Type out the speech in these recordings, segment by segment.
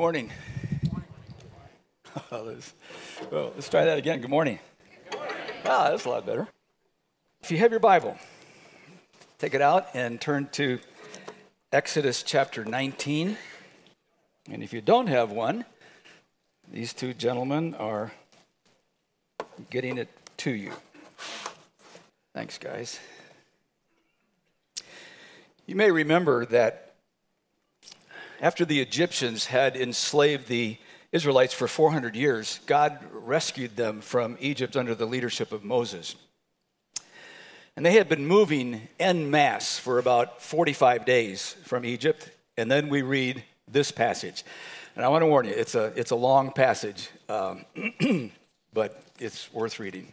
morning. Let's, well, let's try that again. Good morning. Good morning. Ah, that's a lot better. If you have your Bible, take it out and turn to Exodus chapter 19. And if you don't have one, these two gentlemen are getting it to you. Thanks, guys. You may remember that after the Egyptians had enslaved the Israelites for 400 years, God rescued them from Egypt under the leadership of Moses. And they had been moving en masse for about 45 days from Egypt. And then we read this passage. And I want to warn you, it's a, it's a long passage, um, but it's worth reading.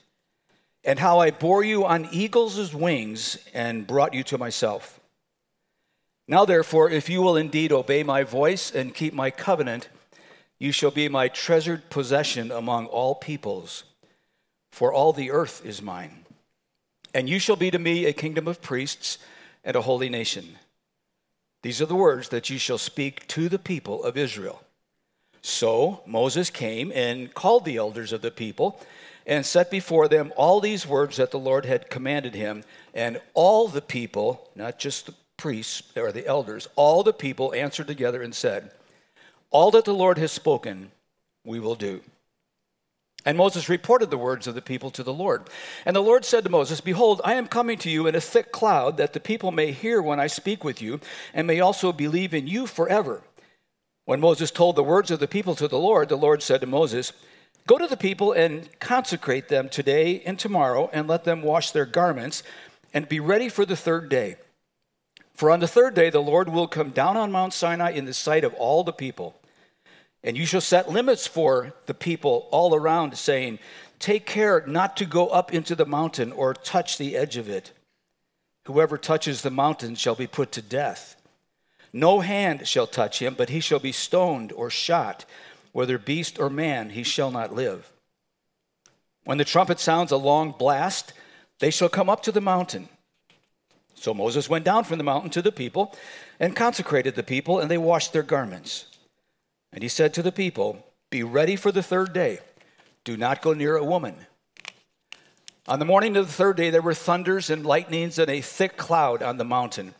and how I bore you on eagles' wings and brought you to myself. Now, therefore, if you will indeed obey my voice and keep my covenant, you shall be my treasured possession among all peoples, for all the earth is mine. And you shall be to me a kingdom of priests and a holy nation. These are the words that you shall speak to the people of Israel. So Moses came and called the elders of the people and set before them all these words that the Lord had commanded him. And all the people, not just the priests or the elders, all the people answered together and said, All that the Lord has spoken, we will do. And Moses reported the words of the people to the Lord. And the Lord said to Moses, Behold, I am coming to you in a thick cloud, that the people may hear when I speak with you, and may also believe in you forever. When Moses told the words of the people to the Lord, the Lord said to Moses, Go to the people and consecrate them today and tomorrow, and let them wash their garments, and be ready for the third day. For on the third day the Lord will come down on Mount Sinai in the sight of all the people. And you shall set limits for the people all around, saying, Take care not to go up into the mountain or touch the edge of it. Whoever touches the mountain shall be put to death. No hand shall touch him, but he shall be stoned or shot. Whether beast or man, he shall not live. When the trumpet sounds a long blast, they shall come up to the mountain. So Moses went down from the mountain to the people and consecrated the people, and they washed their garments. And he said to the people, Be ready for the third day. Do not go near a woman. On the morning of the third day, there were thunders and lightnings and a thick cloud on the mountain,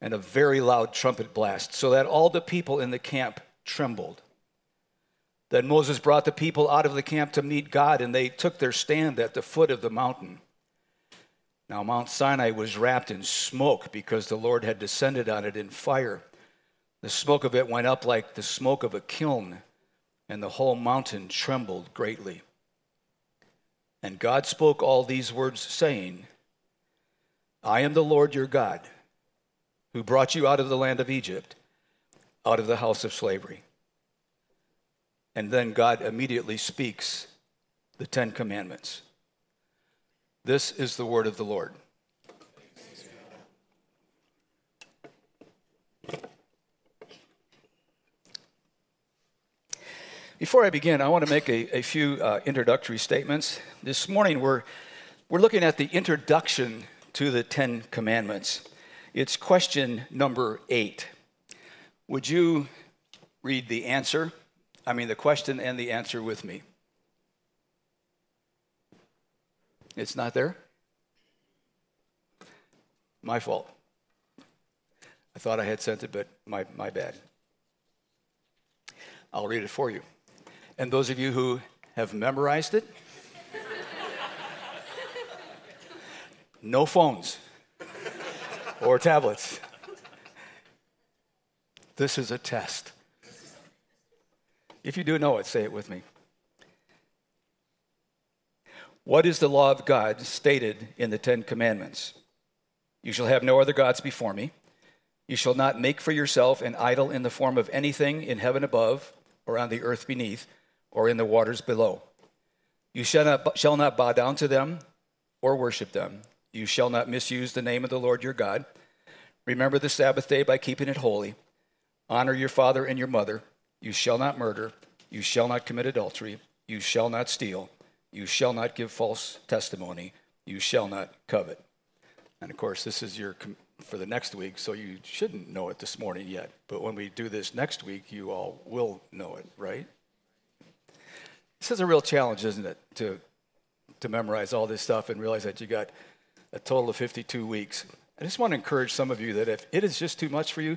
and a very loud trumpet blast, so that all the people in the camp trembled. Then Moses brought the people out of the camp to meet God, and they took their stand at the foot of the mountain. Now, Mount Sinai was wrapped in smoke because the Lord had descended on it in fire. The smoke of it went up like the smoke of a kiln, and the whole mountain trembled greatly. And God spoke all these words, saying, I am the Lord your God, who brought you out of the land of Egypt, out of the house of slavery. And then God immediately speaks the Ten Commandments. This is the word of the Lord. Before I begin, I want to make a, a few uh, introductory statements. This morning, we're, we're looking at the introduction to the Ten Commandments. It's question number eight. Would you read the answer? I mean, the question and the answer with me. It's not there? My fault. I thought I had sent it, but my, my bad. I'll read it for you. And those of you who have memorized it, no phones or tablets. This is a test. If you do know it, say it with me. What is the law of God stated in the Ten Commandments? You shall have no other gods before me. You shall not make for yourself an idol in the form of anything in heaven above, or on the earth beneath, or in the waters below. You shall not, shall not bow down to them or worship them. You shall not misuse the name of the Lord your God. Remember the Sabbath day by keeping it holy. Honor your father and your mother. You shall not murder. You shall not commit adultery. You shall not steal. You shall not give false testimony. You shall not covet. And of course, this is your for the next week, so you shouldn't know it this morning yet. But when we do this next week, you all will know it, right? This is a real challenge, isn't it, to to memorize all this stuff and realize that you got a total of 52 weeks. I just want to encourage some of you that if it is just too much for you,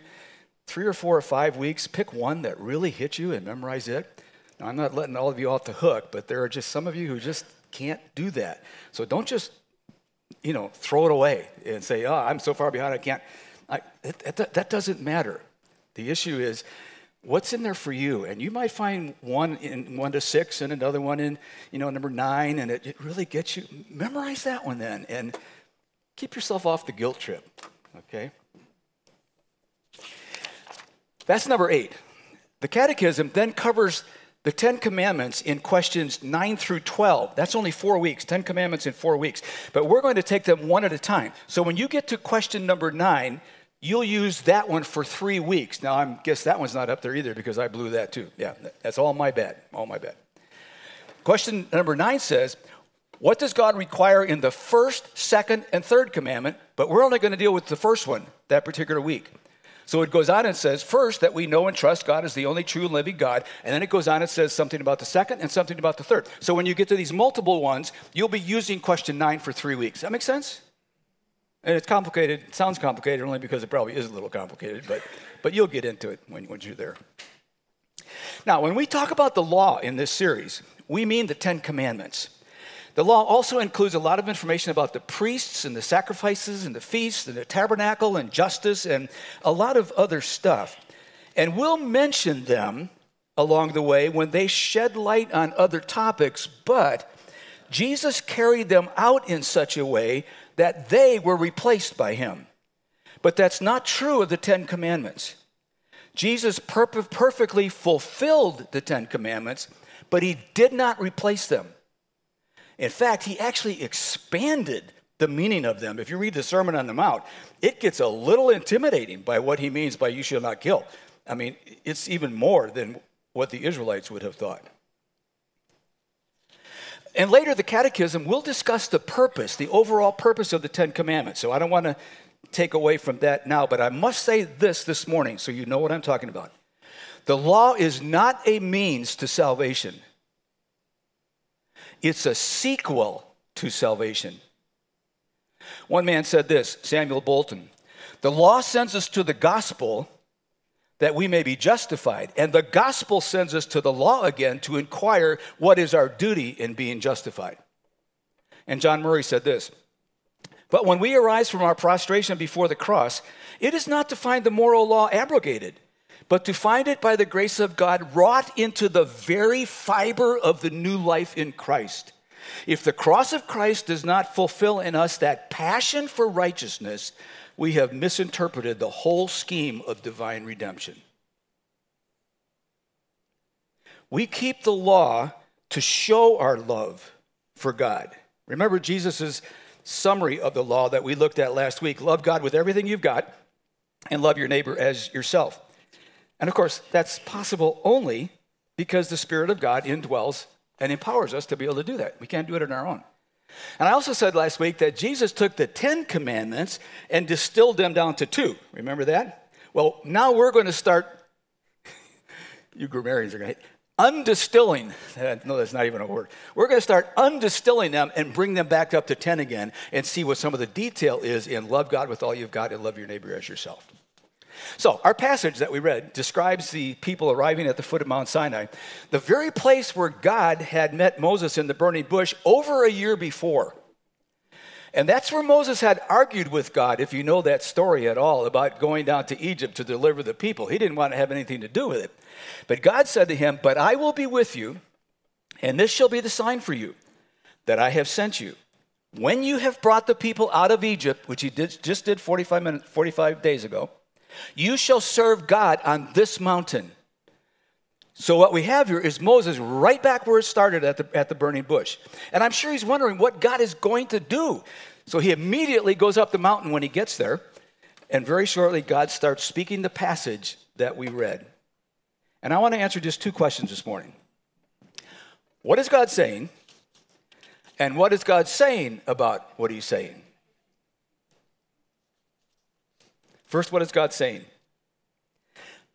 three or four or five weeks, pick one that really hits you and memorize it. Now, I'm not letting all of you off the hook, but there are just some of you who just can't do that. So don't just, you know, throw it away and say, oh, I'm so far behind, I can't. I, it, that doesn't matter. The issue is, what's in there for you and you might find one in one to six and another one in you know number nine and it, it really gets you memorize that one then and keep yourself off the guilt trip okay that's number eight the catechism then covers the Ten Commandments in questions 9 through 12. That's only four weeks, Ten Commandments in four weeks. But we're going to take them one at a time. So when you get to question number nine, you'll use that one for three weeks. Now, I guess that one's not up there either because I blew that too. Yeah, that's all my bad. All my bad. Question number nine says, What does God require in the first, second, and third commandment? But we're only going to deal with the first one that particular week. So it goes on and says, first, that we know and trust God as the only true and living God. And then it goes on and says something about the second and something about the third. So when you get to these multiple ones, you'll be using question nine for three weeks. That makes sense? And it's complicated. It sounds complicated only because it probably is a little complicated, but, but you'll get into it when, when you're there. Now, when we talk about the law in this series, we mean the Ten Commandments. The law also includes a lot of information about the priests and the sacrifices and the feasts and the tabernacle and justice and a lot of other stuff. And we'll mention them along the way when they shed light on other topics, but Jesus carried them out in such a way that they were replaced by him. But that's not true of the Ten Commandments. Jesus per- perfectly fulfilled the Ten Commandments, but he did not replace them. In fact, he actually expanded the meaning of them. If you read the Sermon on the Mount, it gets a little intimidating by what he means by you shall not kill. I mean, it's even more than what the Israelites would have thought. And later, the Catechism will discuss the purpose, the overall purpose of the Ten Commandments. So I don't want to take away from that now, but I must say this this morning so you know what I'm talking about. The law is not a means to salvation. It's a sequel to salvation. One man said this, Samuel Bolton The law sends us to the gospel that we may be justified, and the gospel sends us to the law again to inquire what is our duty in being justified. And John Murray said this But when we arise from our prostration before the cross, it is not to find the moral law abrogated but to find it by the grace of God wrought into the very fiber of the new life in Christ. If the cross of Christ does not fulfill in us that passion for righteousness, we have misinterpreted the whole scheme of divine redemption. We keep the law to show our love for God. Remember Jesus' summary of the law that we looked at last week love God with everything you've got and love your neighbor as yourself. And of course, that's possible only because the Spirit of God indwells and empowers us to be able to do that. We can't do it on our own. And I also said last week that Jesus took the Ten Commandments and distilled them down to two. Remember that? Well, now we're going to start, you grammarians are going to hate, undistilling. No, that's not even a word. We're going to start undistilling them and bring them back up to 10 again and see what some of the detail is in love God with all you've got and love your neighbor as yourself. So, our passage that we read describes the people arriving at the foot of Mount Sinai, the very place where God had met Moses in the burning bush over a year before. And that's where Moses had argued with God, if you know that story at all, about going down to Egypt to deliver the people. He didn't want to have anything to do with it. But God said to him, But I will be with you, and this shall be the sign for you that I have sent you. When you have brought the people out of Egypt, which he did, just did 45, minutes, 45 days ago, You shall serve God on this mountain. So, what we have here is Moses right back where it started at the, at the burning bush. And I'm sure he's wondering what God is going to do. So, he immediately goes up the mountain when he gets there. And very shortly, God starts speaking the passage that we read. And I want to answer just two questions this morning. What is God saying? And what is God saying about what he's saying? First, what is God saying?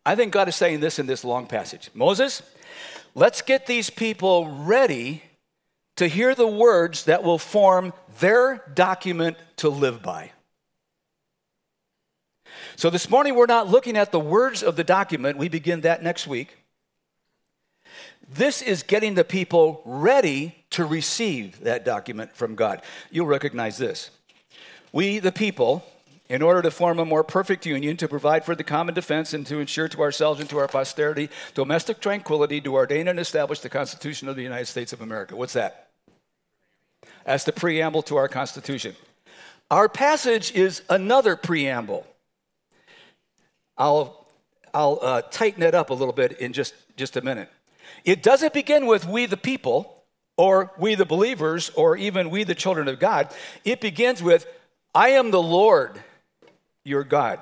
I think God is saying this in this long passage Moses, let's get these people ready to hear the words that will form their document to live by. So this morning, we're not looking at the words of the document. We begin that next week. This is getting the people ready to receive that document from God. You'll recognize this. We, the people, in order to form a more perfect union, to provide for the common defense, and to ensure to ourselves and to our posterity domestic tranquility, to ordain and establish the Constitution of the United States of America. What's that? That's the preamble to our Constitution. Our passage is another preamble. I'll, I'll uh, tighten it up a little bit in just, just a minute. It doesn't begin with we the people, or we the believers, or even we the children of God. It begins with I am the Lord your God.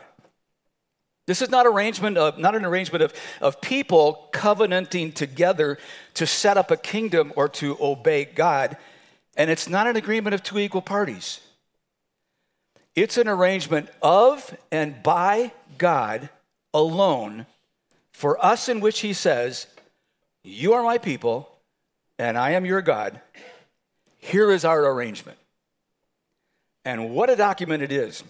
This is not arrangement of not an arrangement of, of people covenanting together to set up a kingdom or to obey God. And it's not an agreement of two equal parties. It's an arrangement of and by God alone for us in which he says, You are my people, and I am your God. Here is our arrangement. And what a document it is.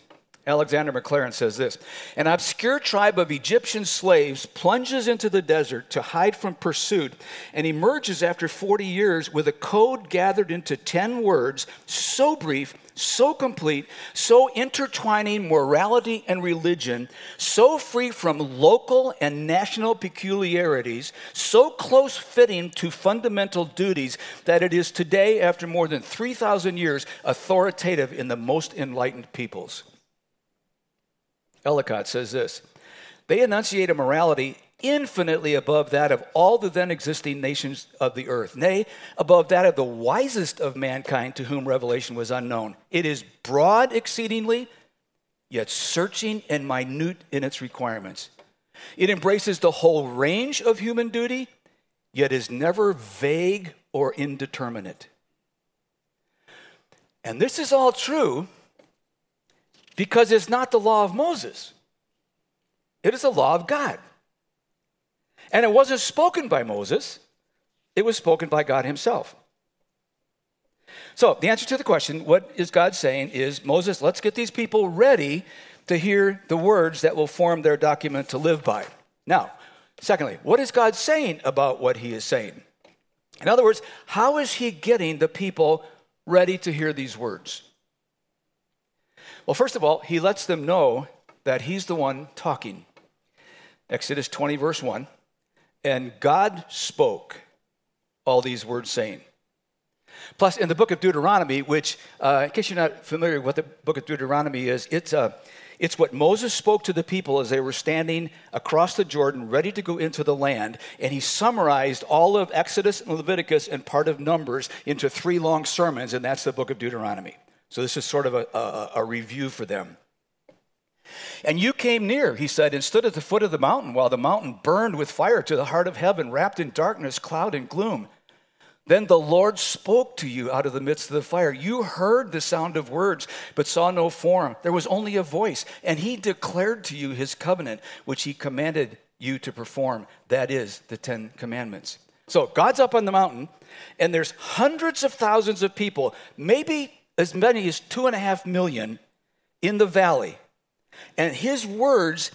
Alexander Maclaren says this An obscure tribe of Egyptian slaves plunges into the desert to hide from pursuit and emerges after 40 years with a code gathered into 10 words, so brief, so complete, so intertwining morality and religion, so free from local and national peculiarities, so close fitting to fundamental duties that it is today, after more than 3,000 years, authoritative in the most enlightened peoples. Ellicott says this They enunciate a morality infinitely above that of all the then existing nations of the earth, nay, above that of the wisest of mankind to whom revelation was unknown. It is broad exceedingly, yet searching and minute in its requirements. It embraces the whole range of human duty, yet is never vague or indeterminate. And this is all true because it's not the law of Moses, it is the law of God. And it wasn't spoken by Moses, it was spoken by God Himself. So, the answer to the question, what is God saying, is Moses, let's get these people ready to hear the words that will form their document to live by. Now, secondly, what is God saying about what He is saying? In other words, how is He getting the people ready to hear these words? Well, first of all, he lets them know that he's the one talking. Exodus 20, verse 1. And God spoke all these words, saying. Plus, in the book of Deuteronomy, which, uh, in case you're not familiar with what the book of Deuteronomy is, it's, uh, it's what Moses spoke to the people as they were standing across the Jordan, ready to go into the land. And he summarized all of Exodus and Leviticus and part of Numbers into three long sermons, and that's the book of Deuteronomy. So this is sort of a, a, a review for them. And you came near, he said, and stood at the foot of the mountain while the mountain burned with fire to the heart of heaven, wrapped in darkness, cloud, and gloom. Then the Lord spoke to you out of the midst of the fire. You heard the sound of words, but saw no form. There was only a voice, and he declared to you his covenant, which he commanded you to perform. That is the Ten Commandments. So God's up on the mountain, and there's hundreds of thousands of people, maybe as many as two and a half million in the valley. And his words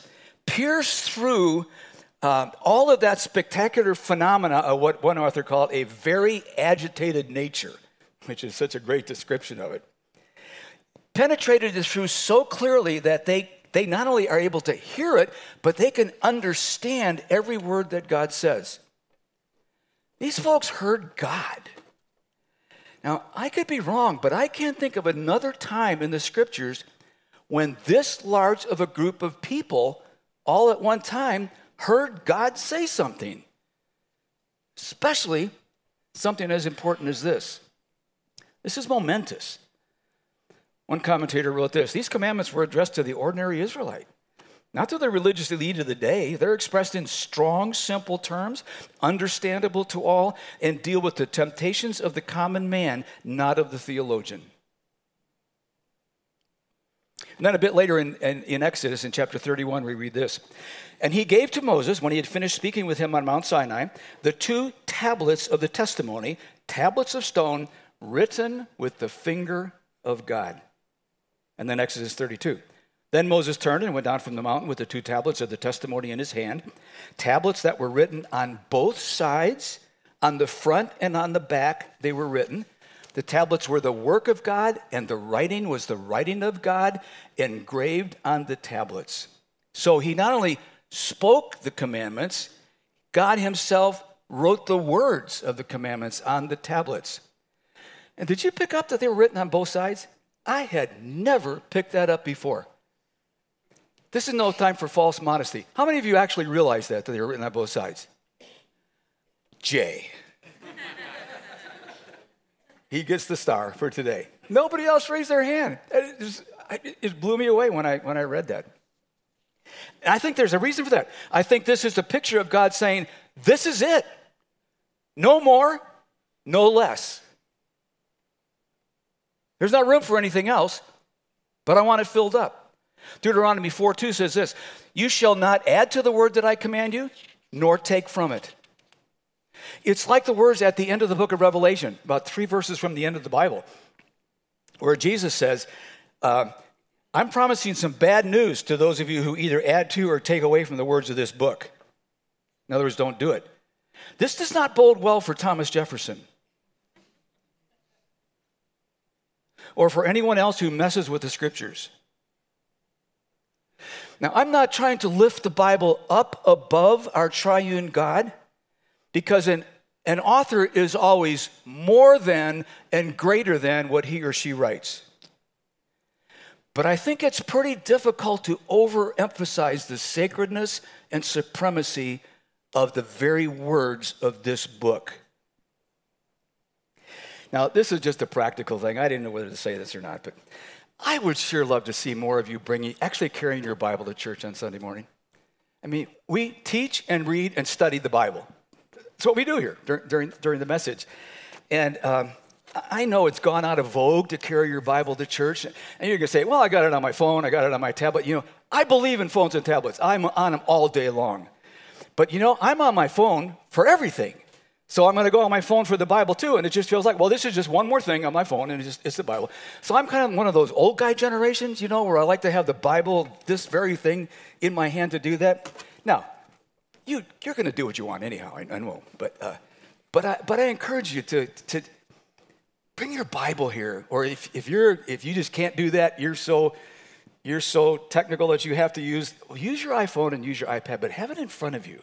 pierce through uh, all of that spectacular phenomena of what one author called a very agitated nature, which is such a great description of it. Penetrated it through so clearly that they, they not only are able to hear it, but they can understand every word that God says. These folks heard God. Now, I could be wrong, but I can't think of another time in the scriptures when this large of a group of people all at one time heard God say something, especially something as important as this. This is momentous. One commentator wrote this These commandments were addressed to the ordinary Israelite, not to the religious elite of the day. They're expressed in strong, simple terms, understandable to all, and deal with the temptations of the common man, not of the theologian. And then a bit later in, in, in, Exodus, in chapter 31, we read this. And he gave to Moses, when he had finished speaking with him on Mount Sinai, the two tablets of the testimony, tablets of stone written with the finger of God. And then Exodus 32. Then Moses turned and went down from the mountain with the two tablets of the testimony in his hand, tablets that were written on both sides, on the front and on the back, they were written. The tablets were the work of God, and the writing was the writing of God engraved on the tablets. So he not only spoke the commandments, God himself wrote the words of the commandments on the tablets. And did you pick up that they were written on both sides? I had never picked that up before. This is no time for false modesty. How many of you actually realize that, that they were written on both sides? Jay. he gets the star for today. Nobody else raised their hand. It just, it blew me away when I, when I read that. And I think there's a reason for that. I think this is a picture of God saying, This is it. No more, no less. There's not room for anything else, but I want it filled up. Deuteronomy 4 2 says this You shall not add to the word that I command you, nor take from it. It's like the words at the end of the book of Revelation, about three verses from the end of the Bible, where Jesus says, uh, I'm promising some bad news to those of you who either add to or take away from the words of this book. In other words, don't do it. This does not bode well for Thomas Jefferson. or for anyone else who messes with the scriptures. Now, I'm not trying to lift the Bible up above our triune God because an, an author is always more than and greater than what he or she writes. But I think it's pretty difficult to overemphasize the sacredness and supremacy of the very words of this book. Now, this is just a practical thing. I didn't know whether to say this or not, but I would sure love to see more of you bringing, actually carrying your Bible to church on Sunday morning. I mean, we teach and read and study the Bible. That's what we do here during, during, during the message. And um, I know it's gone out of vogue to carry your Bible to church. And you're going to say, well, I got it on my phone, I got it on my tablet. You know, I believe in phones and tablets, I'm on them all day long. But you know, I'm on my phone for everything. So I'm going to go on my phone for the Bible too, and it just feels like, well, this is just one more thing on my phone, and it's, just, it's the Bible. So I'm kind of one of those old guy generations, you know, where I like to have the Bible, this very thing, in my hand to do that. Now, you, you're going to do what you want anyhow, I, I know, but, uh, but, I, but I encourage you to, to bring your Bible here, or if, if, you're, if you just can't do that, you're so, you're so technical that you have to use, well, use your iPhone and use your iPad, but have it in front of you.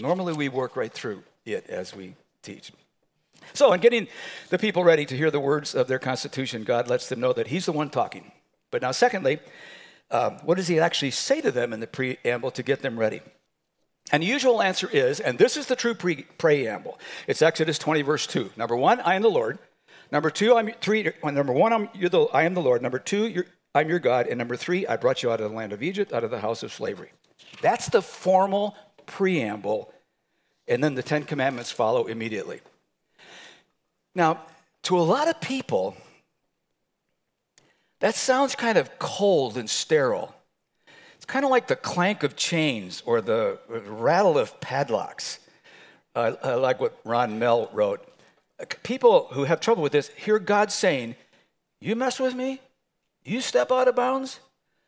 Normally, we work right through it as we teach. So, in getting the people ready to hear the words of their constitution, God lets them know that He's the one talking. But now, secondly, uh, what does He actually say to them in the preamble to get them ready? And the usual answer is, and this is the true pre- preamble. It's Exodus 20, verse 2. Number one, I am the Lord. Number two, I'm three. Number one, I'm you're the, I am the Lord. Number two, I'm your God. And number three, I brought you out of the land of Egypt, out of the house of slavery. That's the formal preamble, and then the Ten Commandments follow immediately. Now, to a lot of people, that sounds kind of cold and sterile. It's kind of like the clank of chains or the rattle of padlocks, uh, uh, like what Ron Mehl wrote. People who have trouble with this hear God saying, You mess with me, you step out of bounds,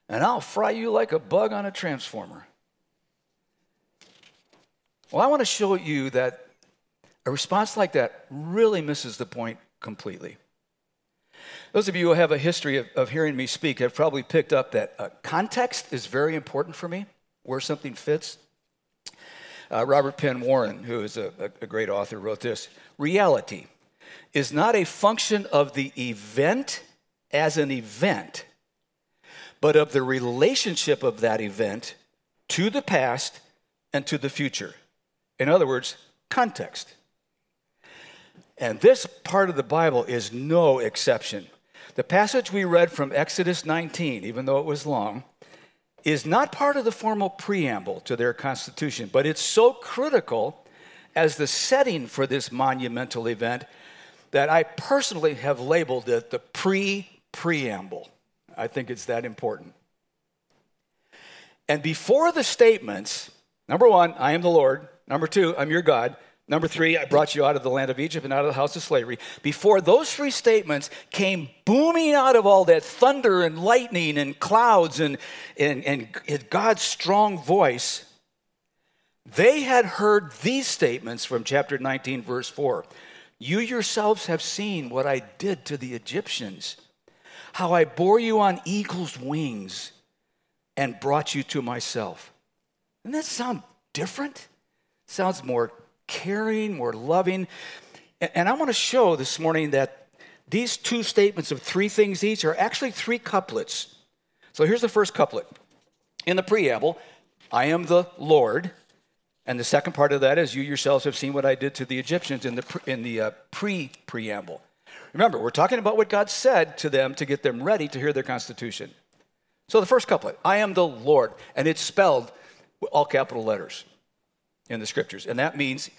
and I'll fry you like a bug on a transformer. Well, I want to show you that a response like that really misses the point completely. Those of you who have a history of, of hearing me speak have probably picked up that uh, context is very important for me, where something fits. Uh, Robert Penn Warren, who is a, a great author, wrote this Reality is not a function of the event as an event, but of the relationship of that event to the past and to the future. In other words, context. And this part of the Bible is no exception. The passage we read from Exodus 19, even though it was long, is not part of the formal preamble to their constitution, but it's so critical as the setting for this monumental event that I personally have labeled it the pre preamble. I think it's that important. And before the statements, number one, I am the Lord. Number two, I'm your God. Number three, I brought you out of the land of Egypt and out of the house of slavery. Before those three statements came booming out of all that thunder and lightning and clouds and, and, and God's strong voice, they had heard these statements from chapter 19, verse 4. You yourselves have seen what I did to the Egyptians, how I bore you on eagle's wings and brought you to myself. Doesn't that sound different? Sounds more caring, more loving. And I want to show this morning that these two statements of three things each are actually three couplets. So here's the first couplet. In the preamble, I am the Lord. And the second part of that is, You yourselves have seen what I did to the Egyptians in the, in the uh, pre preamble. Remember, we're talking about what God said to them to get them ready to hear their constitution. So the first couplet, I am the Lord, and it's spelled all capital letters in the scriptures. And that means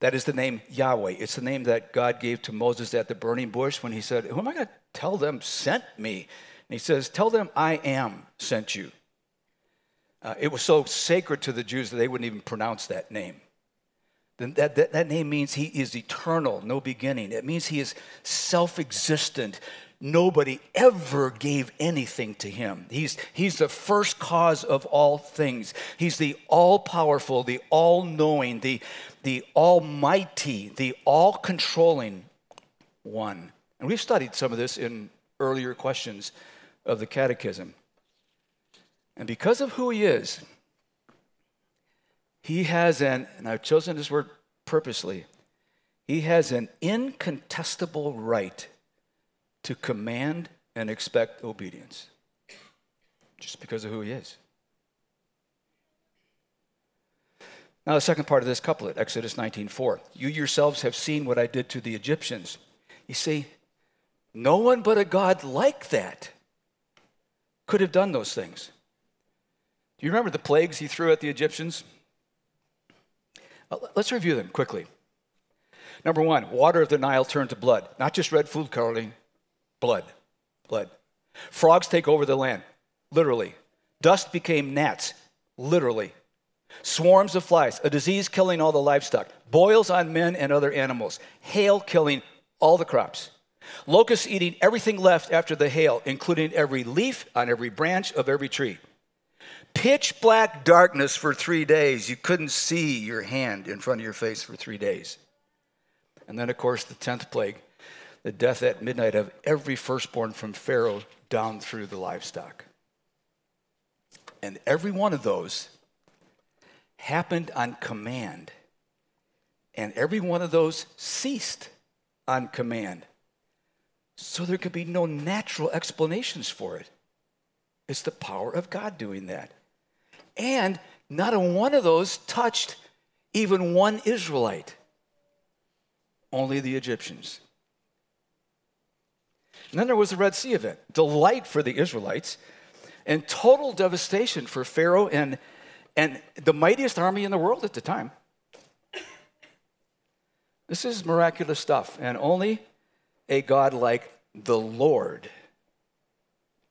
that is the name Yahweh. It's the name that God gave to Moses at the burning bush when he said, Who am I going to tell them sent me? And he says, Tell them I am sent you. Uh, it was so sacred to the Jews that they wouldn't even pronounce that name. That, that, that name means he is eternal, no beginning. It means he is self existent, nobody ever gave anything to him. He's, he's the first cause of all things. He's the all powerful, the all knowing, the, the almighty, the all controlling one. And we've studied some of this in earlier questions of the catechism. And because of who he is, he has an, and I've chosen this word purposely, he has an incontestable right to command and expect obedience just because of who he is. Now, the second part of this couplet, Exodus 19:4. You yourselves have seen what I did to the Egyptians. You see, no one but a God like that could have done those things. Do you remember the plagues he threw at the Egyptians? Uh, let's review them quickly. Number one, water of the Nile turned to blood. Not just red food coloring, Blood. Blood. Frogs take over the land, literally. Dust became gnats, literally. Swarms of flies, a disease killing all the livestock, boils on men and other animals, hail killing all the crops, locusts eating everything left after the hail, including every leaf on every branch of every tree. Pitch black darkness for three days. You couldn't see your hand in front of your face for three days. And then, of course, the 10th plague the death at midnight of every firstborn from Pharaoh down through the livestock. And every one of those happened on command. And every one of those ceased on command. So there could be no natural explanations for it. It's the power of God doing that. And not a one of those touched even one Israelite, only the Egyptians. And then there was the Red Sea event, delight for the Israelites, and total devastation for Pharaoh and, and the mightiest army in the world at the time. This is miraculous stuff, and only a God like the Lord,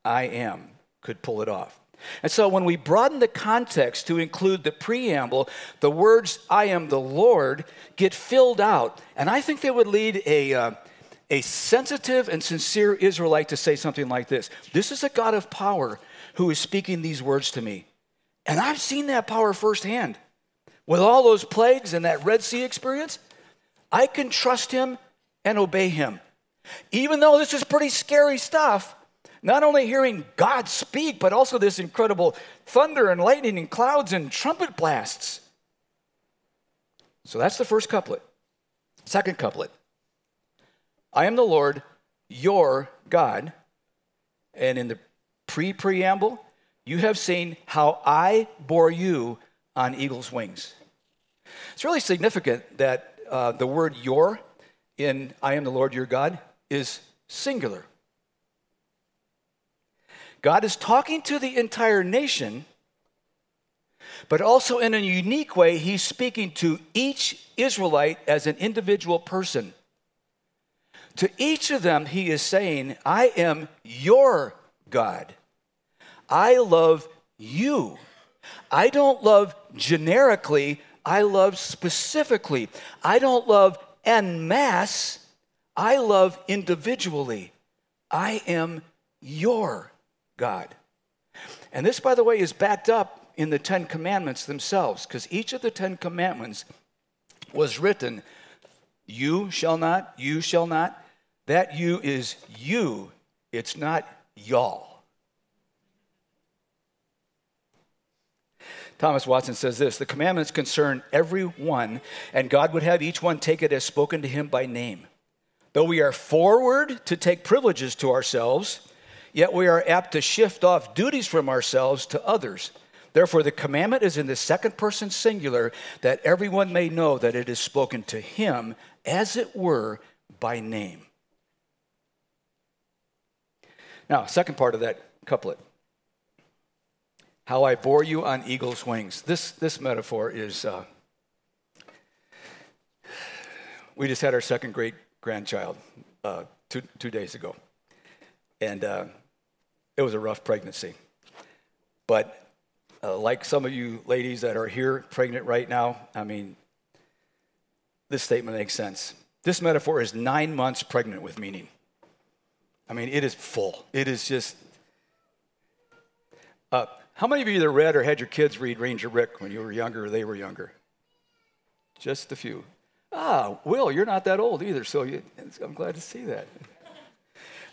I am, could pull it off. And so when we broaden the context to include the preamble, the words, I am the Lord, get filled out. And I think they would lead a. Uh, a sensitive and sincere Israelite to say something like this This is a God of power who is speaking these words to me. And I've seen that power firsthand. With all those plagues and that Red Sea experience, I can trust him and obey him. Even though this is pretty scary stuff, not only hearing God speak, but also this incredible thunder and lightning and clouds and trumpet blasts. So that's the first couplet. Second couplet. I am the Lord, your God. And in the pre preamble, you have seen how I bore you on eagle's wings. It's really significant that uh, the word your in I am the Lord your God is singular. God is talking to the entire nation, but also in a unique way, he's speaking to each Israelite as an individual person. To each of them, he is saying, I am your God. I love you. I don't love generically, I love specifically. I don't love en masse, I love individually. I am your God. And this, by the way, is backed up in the Ten Commandments themselves, because each of the Ten Commandments was written, You shall not, you shall not. That you is you, it's not y'all. Thomas Watson says this The commandments concern every one, and God would have each one take it as spoken to him by name. Though we are forward to take privileges to ourselves, yet we are apt to shift off duties from ourselves to others. Therefore, the commandment is in the second person singular, that everyone may know that it is spoken to him, as it were, by name. Now, second part of that couplet how I bore you on eagle's wings. This, this metaphor is, uh, we just had our second great grandchild uh, two, two days ago. And uh, it was a rough pregnancy. But uh, like some of you ladies that are here pregnant right now, I mean, this statement makes sense. This metaphor is nine months pregnant with meaning. I mean, it is full. It is just. Uh, how many of you either read or had your kids read Ranger Rick when you were younger or they were younger? Just a few. Ah, Will, you're not that old either, so you, I'm glad to see that.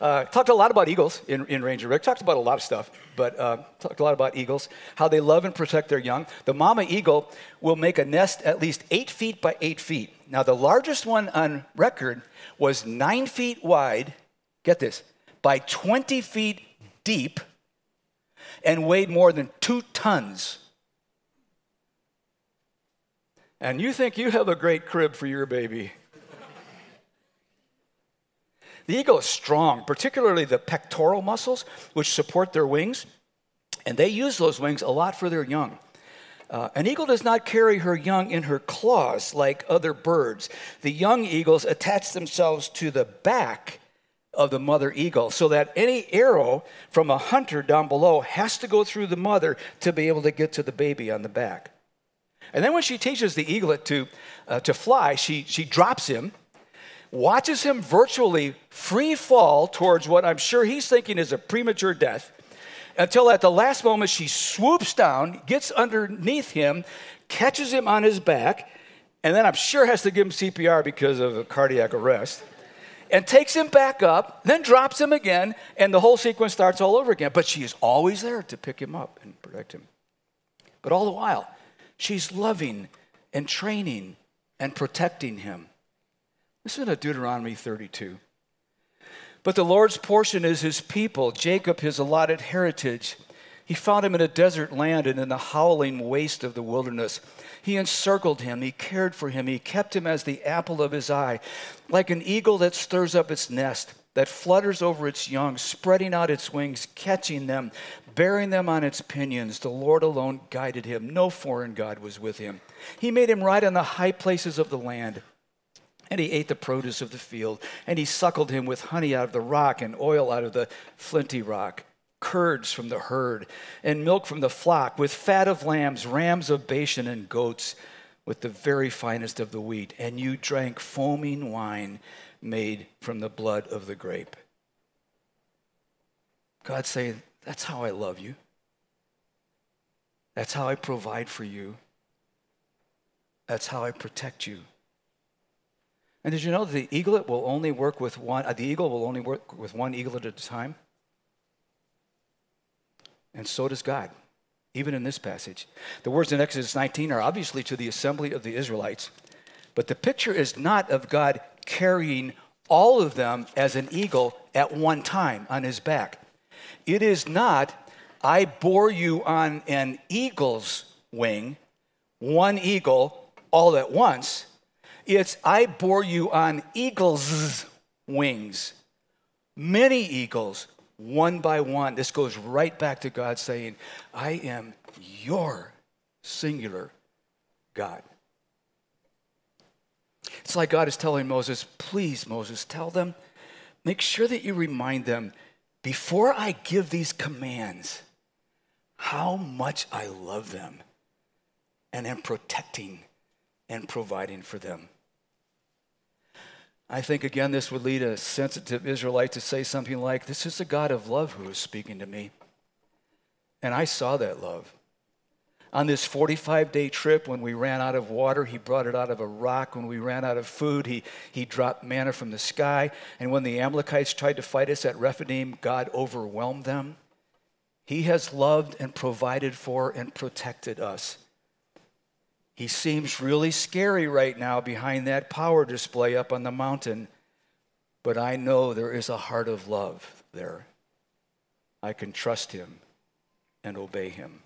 Uh, talked a lot about eagles in, in Ranger Rick. Talked about a lot of stuff, but uh, talked a lot about eagles, how they love and protect their young. The mama eagle will make a nest at least eight feet by eight feet. Now, the largest one on record was nine feet wide, get this, by 20 feet deep and weighed more than two tons. And you think you have a great crib for your baby. the eagle is strong, particularly the pectoral muscles, which support their wings, and they use those wings a lot for their young. Uh, an eagle does not carry her young in her claws like other birds. The young eagles attach themselves to the back of the mother eagle, so that any arrow from a hunter down below has to go through the mother to be able to get to the baby on the back. And then when she teaches the eaglet to, uh, to fly, she, she drops him, watches him virtually free fall towards what I'm sure he's thinking is a premature death, until at the last moment she swoops down, gets underneath him, catches him on his back, and then I'm sure has to give him CPR because of a cardiac arrest and takes him back up, then drops him again, and the whole sequence starts all over again. But she is always there to pick him up and protect him. But all the while, she's loving and training and protecting him. Listen to Deuteronomy 32. But the Lord's portion is his people, Jacob his allotted heritage. He found him in a desert land and in the howling waste of the wilderness. He encircled him, he cared for him, he kept him as the apple of his eye, like an eagle that stirs up its nest, that flutters over its young, spreading out its wings, catching them, bearing them on its pinions. The Lord alone guided him, no foreign God was with him. He made him ride on the high places of the land. And he ate the produce of the field, and he suckled him with honey out of the rock and oil out of the flinty rock curds from the herd, and milk from the flock, with fat of lambs, rams of Bashan, and goats, with the very finest of the wheat. And you drank foaming wine made from the blood of the grape. God saying, That's how I love you. That's how I provide for you. That's how I protect you. And did you know that the eaglet will only work with one, uh, the eagle will only work with one eaglet at a time? And so does God, even in this passage. The words in Exodus 19 are obviously to the assembly of the Israelites, but the picture is not of God carrying all of them as an eagle at one time on his back. It is not, I bore you on an eagle's wing, one eagle all at once. It's, I bore you on eagle's wings, many eagles, one by one. This goes right back to God saying, I am your singular God. It's like God is telling Moses, please, Moses, tell them, make sure that you remind them before I give these commands, how much I love them and am protecting and providing for them. I think, again, this would lead a sensitive Israelite to say something like, This is a God of love who is speaking to me. And I saw that love. On this 45 day trip, when we ran out of water, he brought it out of a rock. When we ran out of food, he, he dropped manna from the sky. And when the Amalekites tried to fight us at Rephidim, God overwhelmed them. He has loved and provided for and protected us. He seems really scary right now behind that power display up on the mountain, but I know there is a heart of love there. I can trust him and obey him.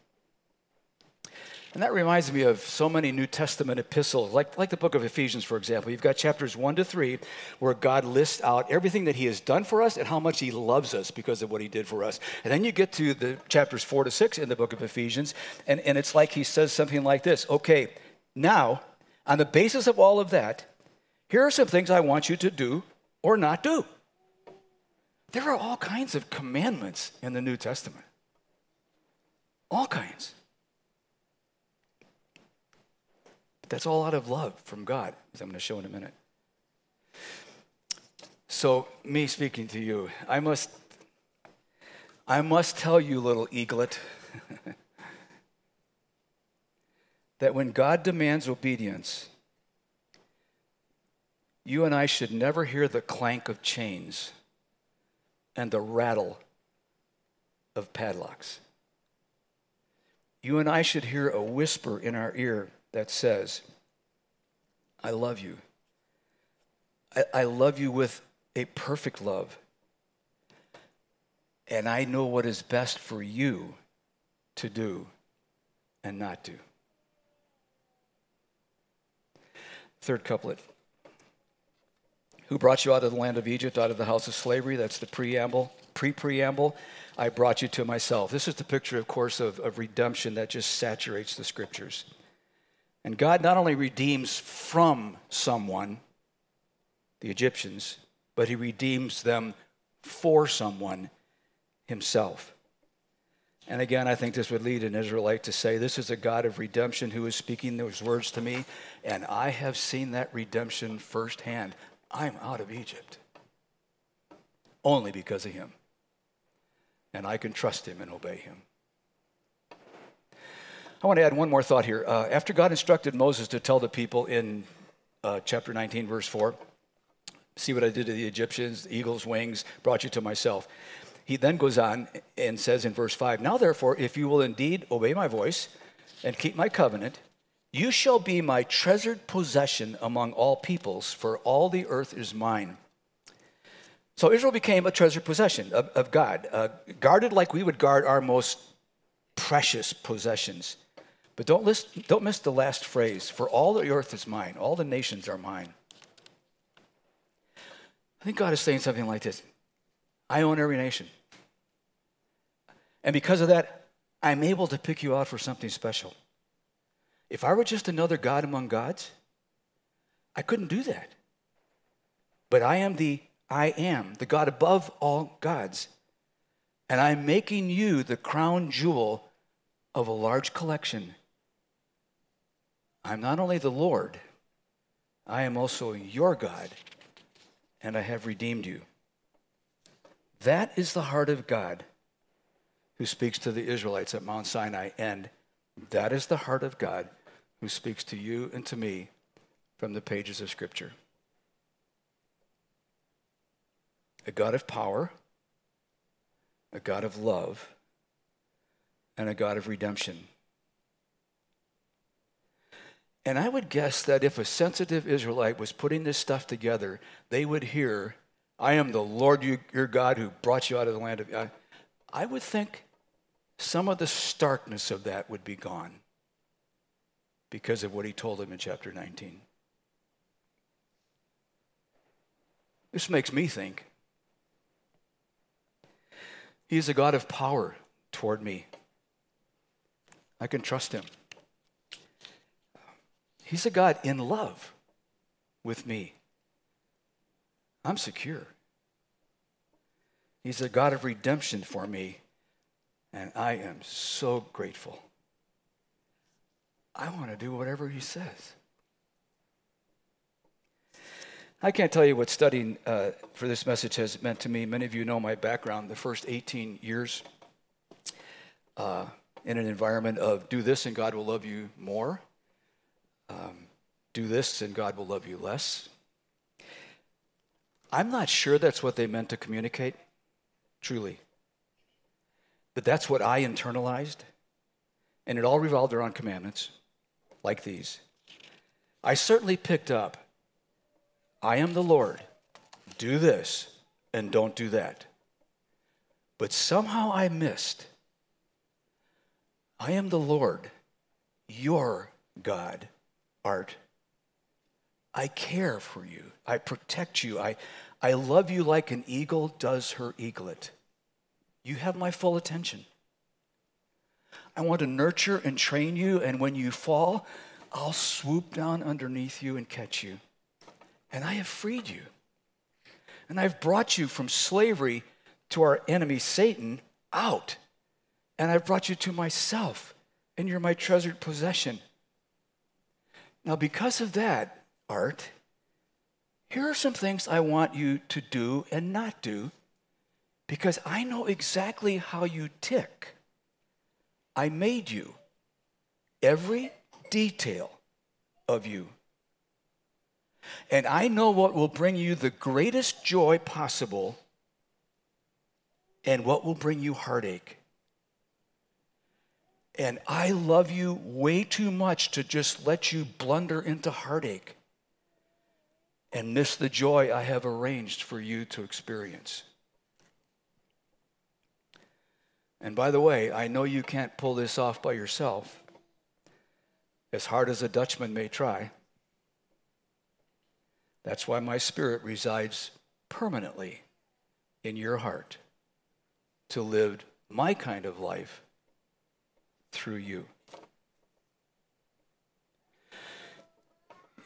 And that reminds me of so many New Testament epistles, like, like the book of Ephesians, for example. You've got chapters 1 to 3, where God lists out everything that He has done for us and how much He loves us because of what He did for us. And then you get to the chapters 4 to 6 in the book of Ephesians, and, and it's like He says something like this Okay, now, on the basis of all of that, here are some things I want you to do or not do. There are all kinds of commandments in the New Testament. All kinds. But that's all out of love from God, as I'm going to show in a minute. So, me speaking to you, I must, I must tell you, little eaglet, that when God demands obedience, you and I should never hear the clank of chains and the rattle of padlocks. You and I should hear a whisper in our ear that says, I love you. I, I love you with a perfect love. And I know what is best for you to do and not do. Third couplet. Who brought you out of the land of Egypt, out of the house of slavery? That's the preamble, pre preamble. I brought you to myself. This is the picture, of course, of, of redemption that just saturates the scriptures. And God not only redeems from someone, the Egyptians, but he redeems them for someone himself. And again, I think this would lead an Israelite to say, This is a God of redemption who is speaking those words to me, and I have seen that redemption firsthand. I'm out of Egypt only because of him. And I can trust him and obey him. I want to add one more thought here. Uh, after God instructed Moses to tell the people in uh, chapter 19, verse 4, see what I did to the Egyptians, the eagle's wings, brought you to myself. He then goes on and says in verse 5 Now therefore, if you will indeed obey my voice and keep my covenant, you shall be my treasured possession among all peoples, for all the earth is mine. So Israel became a treasured possession of, of God, uh, guarded like we would guard our most precious possessions. But don't, list, don't miss the last phrase for all the earth is mine, all the nations are mine. I think God is saying something like this I own every nation. And because of that, I'm able to pick you out for something special. If I were just another God among gods, I couldn't do that. But I am the I am, the God above all gods. And I'm making you the crown jewel of a large collection I'm not only the Lord, I am also your God, and I have redeemed you. That is the heart of God who speaks to the Israelites at Mount Sinai, and that is the heart of God who speaks to you and to me from the pages of Scripture. A God of power, a God of love, and a God of redemption. And I would guess that if a sensitive Israelite was putting this stuff together, they would hear, I am the Lord your God who brought you out of the land of. I, would think some of the starkness of that would be gone because of what he told them in chapter 19. This makes me think. He is a God of power toward me. I can trust him. He's a God in love with me. I'm secure. He's a God of redemption for me, and I am so grateful. I want to do whatever He says. I can't tell you what studying uh, for this message has meant to me. Many of you know my background. The first 18 years uh, in an environment of do this and God will love you more, um, do this and God will love you less. I'm not sure that's what they meant to communicate, truly. But that's what I internalized, and it all revolved around commandments like these. I certainly picked up I am the Lord, do this and don't do that. But somehow I missed I am the Lord, your God, Art. I care for you. I protect you. I, I love you like an eagle does her eaglet. You have my full attention. I want to nurture and train you, and when you fall, I'll swoop down underneath you and catch you. And I have freed you. And I've brought you from slavery to our enemy Satan out. And I've brought you to myself, and you're my treasured possession. Now, because of that, Art, here are some things I want you to do and not do because I know exactly how you tick. I made you, every detail of you. And I know what will bring you the greatest joy possible and what will bring you heartache. And I love you way too much to just let you blunder into heartache and miss the joy I have arranged for you to experience. And by the way, I know you can't pull this off by yourself, as hard as a Dutchman may try. That's why my spirit resides permanently in your heart to live my kind of life through you.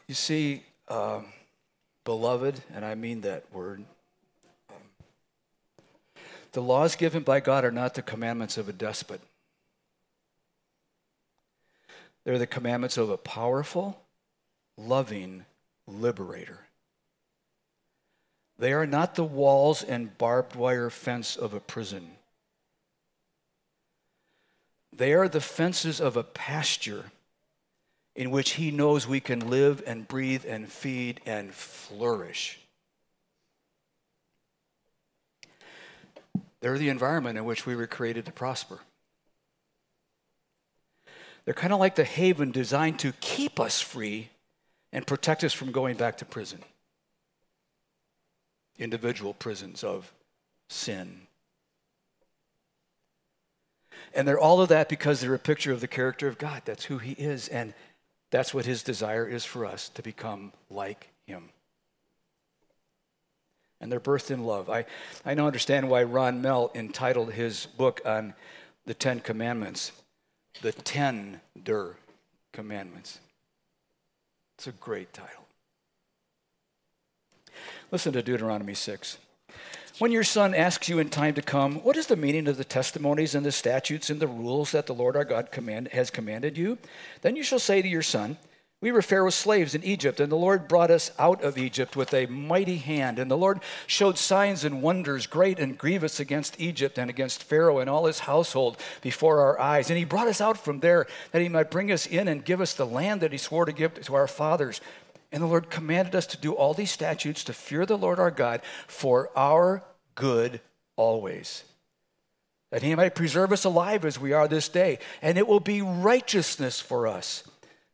You see, um, beloved, and I mean that word. The laws given by God are not the commandments of a despot. They're the commandments of a powerful, loving liberator. They are not the walls and barbed wire fence of a prison. They are the fences of a pasture in which He knows we can live and breathe and feed and flourish. They're the environment in which we were created to prosper. They're kind of like the haven designed to keep us free and protect us from going back to prison. Individual prisons of sin. And they're all of that because they're a picture of the character of God. That's who He is. And that's what his desire is for us to become like him. And they're birthed in love. I, I now understand why Ron Mehl entitled his book on the Ten Commandments, The Tender Commandments. It's a great title. Listen to Deuteronomy 6. When your son asks you in time to come, What is the meaning of the testimonies and the statutes and the rules that the Lord our God command, has commanded you? Then you shall say to your son, We were Pharaoh's slaves in Egypt, and the Lord brought us out of Egypt with a mighty hand. And the Lord showed signs and wonders great and grievous against Egypt and against Pharaoh and all his household before our eyes. And he brought us out from there that he might bring us in and give us the land that he swore to give to our fathers. And the Lord commanded us to do all these statutes to fear the Lord our God for our good always. That he might preserve us alive as we are this day. And it will be righteousness for us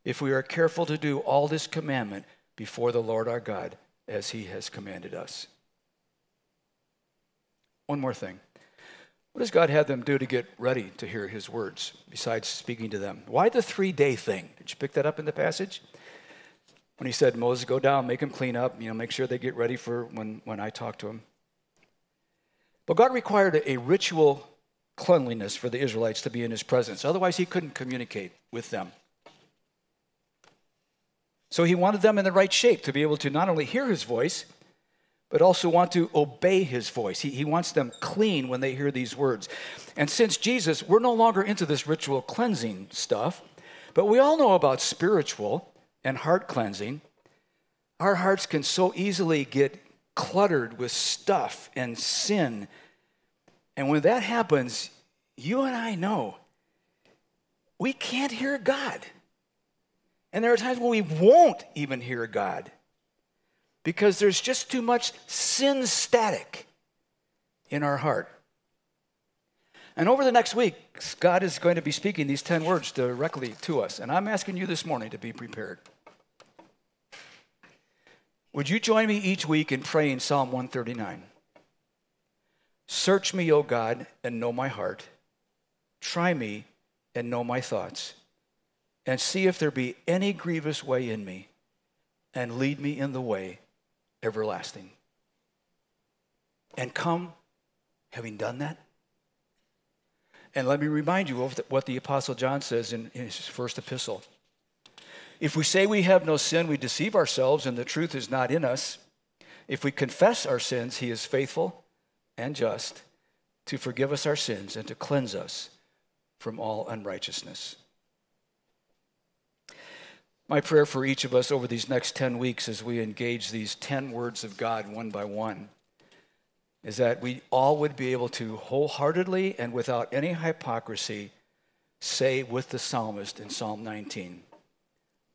if we are careful to do all this commandment before the Lord our God as he has commanded us. One more thing. What does God have them do to get ready to hear his words besides speaking to them? Why the three day thing? Did you pick that up in the passage? When he said, Moses, go down, make them clean up, you know, make sure they get ready for when, when I talk to them. But God required a, ritual cleanliness for the Israelites to be in his presence. Otherwise, he couldn't communicate with them. So he wanted them in the right shape to be able to not only hear his voice, but also want to obey his voice. He, he wants them clean when they hear these words. And since Jesus, we're no longer into this ritual cleansing stuff, but we all know about spiritual and heart cleansing. Our hearts can so easily get cluttered with stuff and sin. And when that happens, you and I know we can't hear God. And there are times when we won't even hear God because there's just too much sin static in our heart. And over the next week, God is going to be speaking these 10 words directly to us. And I'm asking you this morning to be prepared. Would you join me each week in praying Psalm 139? Search me, O God, and know my heart. Try me and know my thoughts. And see if there be any grievous way in me, and lead me in the way everlasting. And come, having done that. And let me remind you of what the Apostle John says in, his first epistle. If we say we have no sin, we deceive ourselves, and the truth is not in us. If we confess our sins, he is faithful and just to forgive us our sins and to cleanse us from all unrighteousness. My prayer for each of us over these next 10 weeks as we engage these 10 words of God one by one is that we all would be able to wholeheartedly and without any hypocrisy say with the psalmist in Psalm 19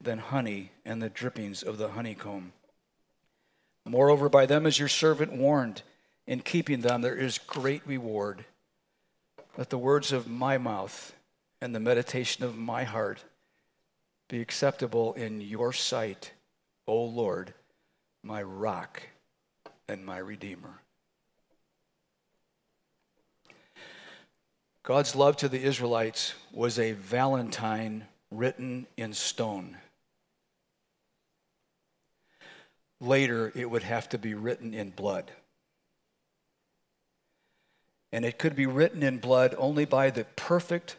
than honey and the drippings of the honeycomb. Moreover, by them is your servant warned. In keeping them, there is great reward. Let the words of my mouth and the meditation of my heart be acceptable in your sight, O Lord my rock and my redeemer. God's love to the Israelites was a valentine written in stone. Later, it would have to be written in blood. And it could be written in blood only by the perfect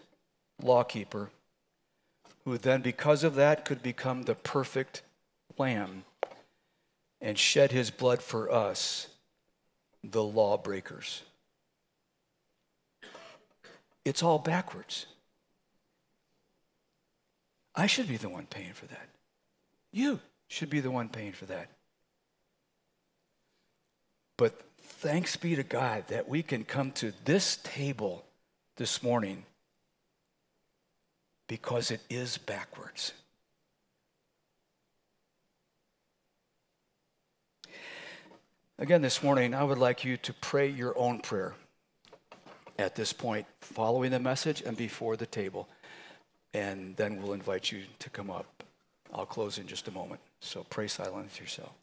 lawkeeper, who then, because of that, could become the perfect lamb and shed his blood for us, the lawbreakers. It's all backwards. I should be the one paying for that. You should be the one paying for that. But thanks be to God that we can come to this table this morning because it is backwards. Again, this morning, I would like you to pray your own prayer at this point, following the message and before the table. And then we'll invite you to come up. I'll close in just a moment. So pray silently to yourself.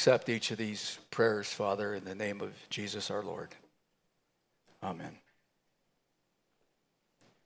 Accept each of these prayers, Father, in the name of Jesus our Lord. Amen.